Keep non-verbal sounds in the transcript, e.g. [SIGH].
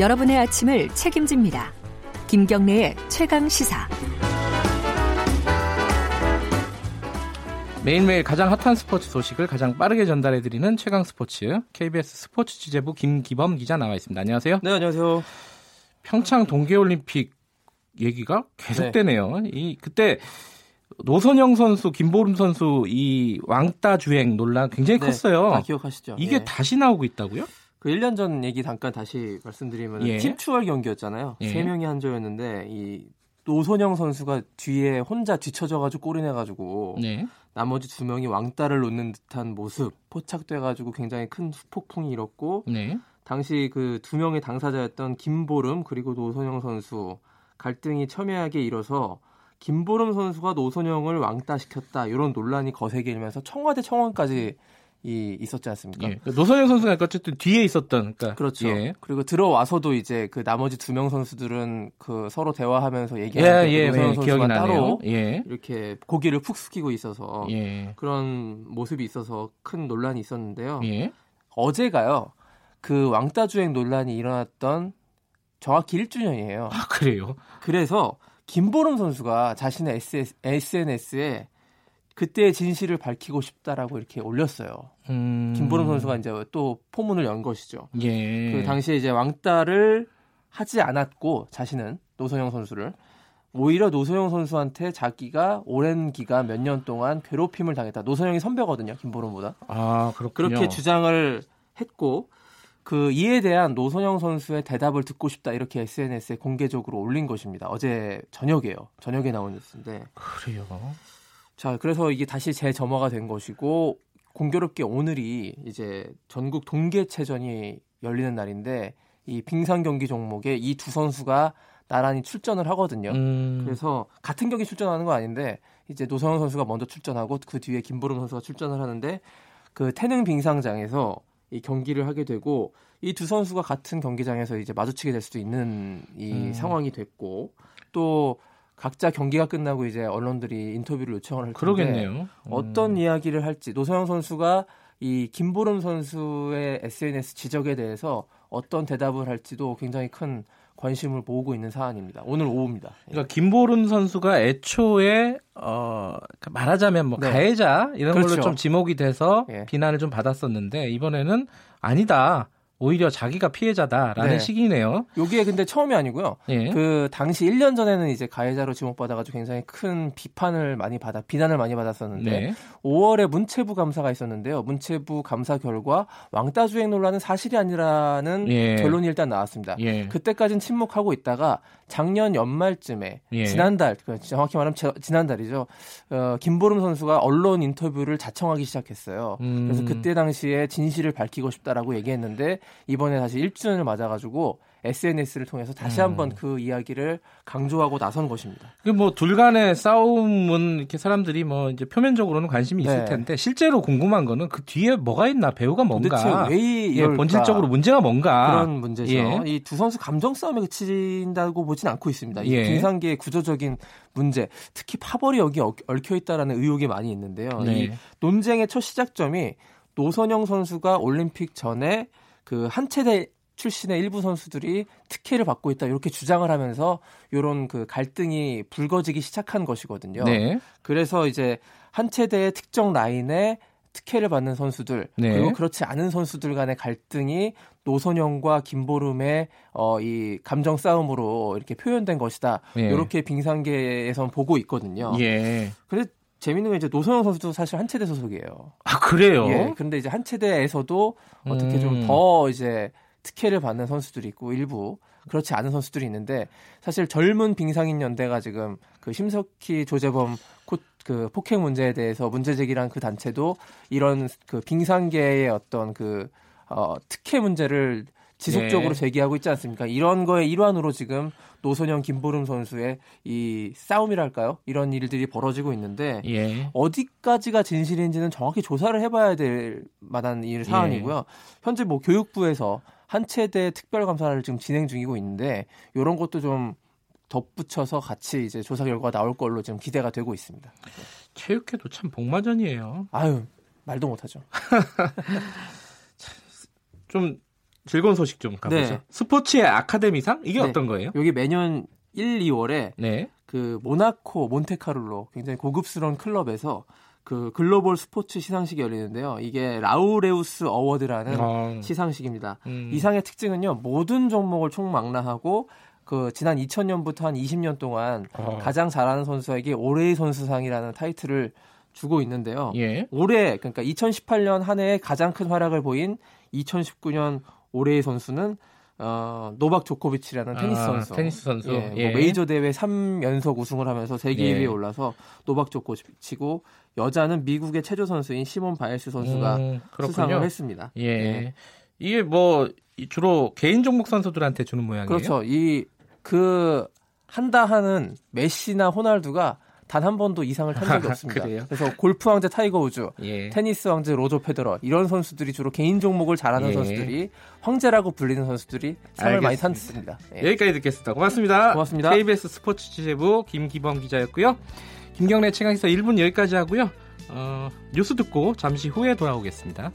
여러분의 아침을 책임집니다. 김경래의 최강 시사. 매일매일 가장 핫한 스포츠 소식을 가장 빠르게 전달해드리는 최강 스포츠 KBS 스포츠 취재부 김기범 기자 나와 있습니다. 안녕하세요. 네, 안녕하세요. 평창 동계올림픽 얘기가 계속되네요. 네. 이 그때 노선영 선수, 김보름 선수 이 왕따 주행 논란 굉장히 네, 컸어요. 다 기억하시죠? 이게 네. 다시 나오고 있다고요? 그 1년 전 얘기 잠깐 다시 말씀드리면 예. 팀 추월 경기였잖아요. 예. 세 명이 한 조였는데 이 노선영 선수가 뒤에 혼자 뒤쳐져가지고 골이 내가지고 네. 나머지 두 명이 왕따를 놓는 듯한 모습 포착돼가지고 굉장히 큰 후폭풍이 일었고 네. 당시 그 두 명의 당사자였던 김보름 그리고 노선영 선수 갈등이 첨예하게 일어서 김보름 선수가 노선영을 왕따시켰다 이런 논란이 거세게 일면서 청와대 청원까지 이 있었지 않습니까? 예. 노선영 선수가 어쨌든 뒤에 있었던 그러니까 그렇죠. 예. 그리고 들어와서도 이제 그 나머지 두 명 선수들은 그 서로 대화하면서 예, 얘기하는 예, 노선영 예, 선수가 기억이 나네요. 따로 예. 이렇게 고개를 푹 숙이고 있어서 예. 그런 모습이 있어서 큰 논란이 있었는데요. 예. 어제가요. 그 왕따 주행 논란이 일어났던 정확히 1주년이에요. 아, 그래요. 그래서 김보름 선수가 자신의 SNS에 그때의 진실을 밝히고 싶다라고 이렇게 올렸어요. 음. 김보름 선수가 이제 또 포문을 연 것이죠. 예. 그 당시에 이제 왕따를 하지 않았고 자신은 노소영 선수를 오히려 노소영 선수한테 자기가 오랜 기간 몇 년 동안 괴롭힘을 당했다. 노소영이 선배거든요, 김보름보다. 아, 그렇군요. 그렇게 주장을 했고 그 이에 대한 노선영 선수의 대답을 듣고 싶다 이렇게 SNS에 공개적으로 올린 것입니다. 어제 저녁에요. 저녁에 나온 뉴스인데. 그래요. 자, 그래서 이게 다시 재점화가 된 것이고 공교롭게 오늘이 이제 전국 동계체전이 열리는 날인데 이 빙상 경기 종목에 이 두 선수가 나란히 출전을 하거든요. 음. 그래서 같은 경기 출전하는 거 아닌데 이제 노성현 선수가 먼저 출전하고 그 뒤에 김보름 선수가 출전을 하는데 그 태능 빙상장에서 이 경기를 하게 되고 이 두 선수가 같은 경기장에서 이제 마주치게 될 수도 있는 이 음. 상황이 됐고 또 각자 경기가 끝나고 이제 언론들이 인터뷰를 요청을 할 텐데 그러겠네요. 어떤 음. 이야기를 할지 노성현 선수가 이 김보름 선수의 SNS 지적에 대해서 어떤 대답을 할지도 굉장히 큰 관심을 모으고 있는 사안입니다. 오늘 오후입니다. 그러니까 김보름 선수가 애초에 어 말하자면 뭐 네. 가해자 이런 걸로 그렇죠. 좀 지목이 돼서 예. 비난을 좀 받았었는데 이번에는 아니다. 오히려 자기가 피해자다라는 네. 시기네요. 여기에 근데 처음이 아니고요. 예. 그 당시 1년 전에는 이제 가해자로 지목받아가지고 굉장히 큰 비판을 많이 받아 비난을 많이 받았었는데 네. 5월에 문체부 감사가 있었는데요. 문체부 감사 결과 왕따 주행 논란은 사실이 아니라는 예. 결론이 일단 나왔습니다. 예. 그때까지는 침묵하고 있다가 작년 연말쯤에 예. 지난달 그 정확히 말하면 저- 지난달이죠. 어, 김보름 선수가 언론 인터뷰를 자청하기 시작했어요. 음. 그래서 그때 당시에 진실을 밝히고 싶다라고 얘기했는데 이번에 다시 1주년을 맞아가지고 SNS를 통해서 다시 음. 한번 그 이야기를 강조하고 나선 것입니다. 그뭐둘 간의 싸움은 이렇게 사람들이 뭐 이제 표면적으로는 관심이 있을 네. 텐데 실제로 궁금한 거는 그 뒤에 뭐가 있나 배우가 뭔가 왜 예? 본질적으로 문제가 뭔가 그런 문제죠. 예. 이두 선수 감정 싸움에 그친다고 보진 않고 있습니다. 이 예. 빙상계의 구조적인 문제, 특히 파벌이 여기 얽- 얽혀 있다라는 의혹이 많이 있는데요. 네. 이 논쟁의 첫 시작점이 노선영 선수가 올림픽 전에 그 한체대 출신의 일부 선수들이 특혜를 받고 있다 이렇게 주장을 하면서 이런 그 갈등이 불거지기 시작한 것이거든요. 네. 그래서 이제 한 체대의 특정 라인에 특혜를 받는 선수들 네. 그리고 그렇지 않은 선수들 간의 갈등이 노선영과 김보름의 어, 이 감정 싸움으로 이렇게 표현된 것이다. 예. 이렇게 빙상계에선 보고 있거든요. 예. 근데 재밌는 건 이제 노선영 선수도 사실 한체대 소속이에요. 아 그래요? 예. 그런데 이제 한체대에서도 어떻게 음. 좀더 이제 특혜를 받는 선수들이 있고 일부 그렇지 않은 선수들이 있는데 사실 젊은 빙상인 연대가 지금 그 심석희 조재범 코, 그 폭행 문제에 대해서 문제 제기한 그 단체도 이런 그 빙상계의 어떤 그 어, 특혜 문제를 지속적으로 네. 제기하고 있지 않습니까? 이런 거의 일환으로 지금 노선영 김보름 선수의 이 싸움이랄까요? 이런 일들이 벌어지고 있는데 예. 어디까지가 진실인지는 정확히 조사를 해봐야 될 만한 일 사안이고요. 현재 뭐 교육부에서 한체대 특별감사를 지금 진행 중이고 있는데 이런 것도 좀 덧붙여서 같이 이제 조사 결과가 나올 걸로 지금 기대가 되고 있습니다. 체육회도 참 복마전이에요. 아유 말도 못하죠. [LAUGHS] 좀 즐거운 소식 좀 가보죠. 네. 스포츠의 아카데미상 이게 네. 어떤 거예요? 여기 매년 1, 2월에 네. 그 모나코 몬테카를로 굉장히 고급스러운 클럽에서 그 글로벌 스포츠 시상식이 열리는데요. 이게 라우레우스 어워드라는 어, 시상식입니다. 음. 이 상의 특징은요. 모든 종목을 총망라하고 그 지난 2000년부터 한 20년 동안 어. 가장 잘하는 선수에게 올해의 선수상이라는 타이틀을 주고 있는데요. 예. 올해 그러니까 2018년 한 해에 가장 큰 활약을 보인 2019년 올해의 선수는 어, 노박 조코비치라는 테니스 아, 선수. 테니스 선수. 예, 뭐 예. 메이저 대회 3연속 우승을 하면서 세계 예. 2위에 올라서 노박 조코비치고 여자는 미국의 체조 선수인 시몬 바일스 선수가 음. 수상을 했습니다. 예. 네. 이게 뭐 이- 주로 개인 종목 선수들한테 주는 모양이에요. 그렇죠. 이 그 한다 하는 메시나 호날두가 단 한 번도 이 상을 탄 적이 [LAUGHS] 없습니다. 그래서 골프 왕자 타이거 우즈, 예. 테니스 왕자 로저 페더러 이런 선수들이 주로 개인 종목을 잘하는 예. 선수들이 황제라고 불리는 선수들이 상을 많이 알겠습니다. 탔습니다. 예. 여기까지 듣겠습니다. 고맙습니다. 고맙습니다. KBS 스포츠 취재부 김기범 기자였고요. 김경래 최강기사 1분 여기까지 하고요. 어, 뉴스 듣고 잠시 후에 돌아오겠습니다.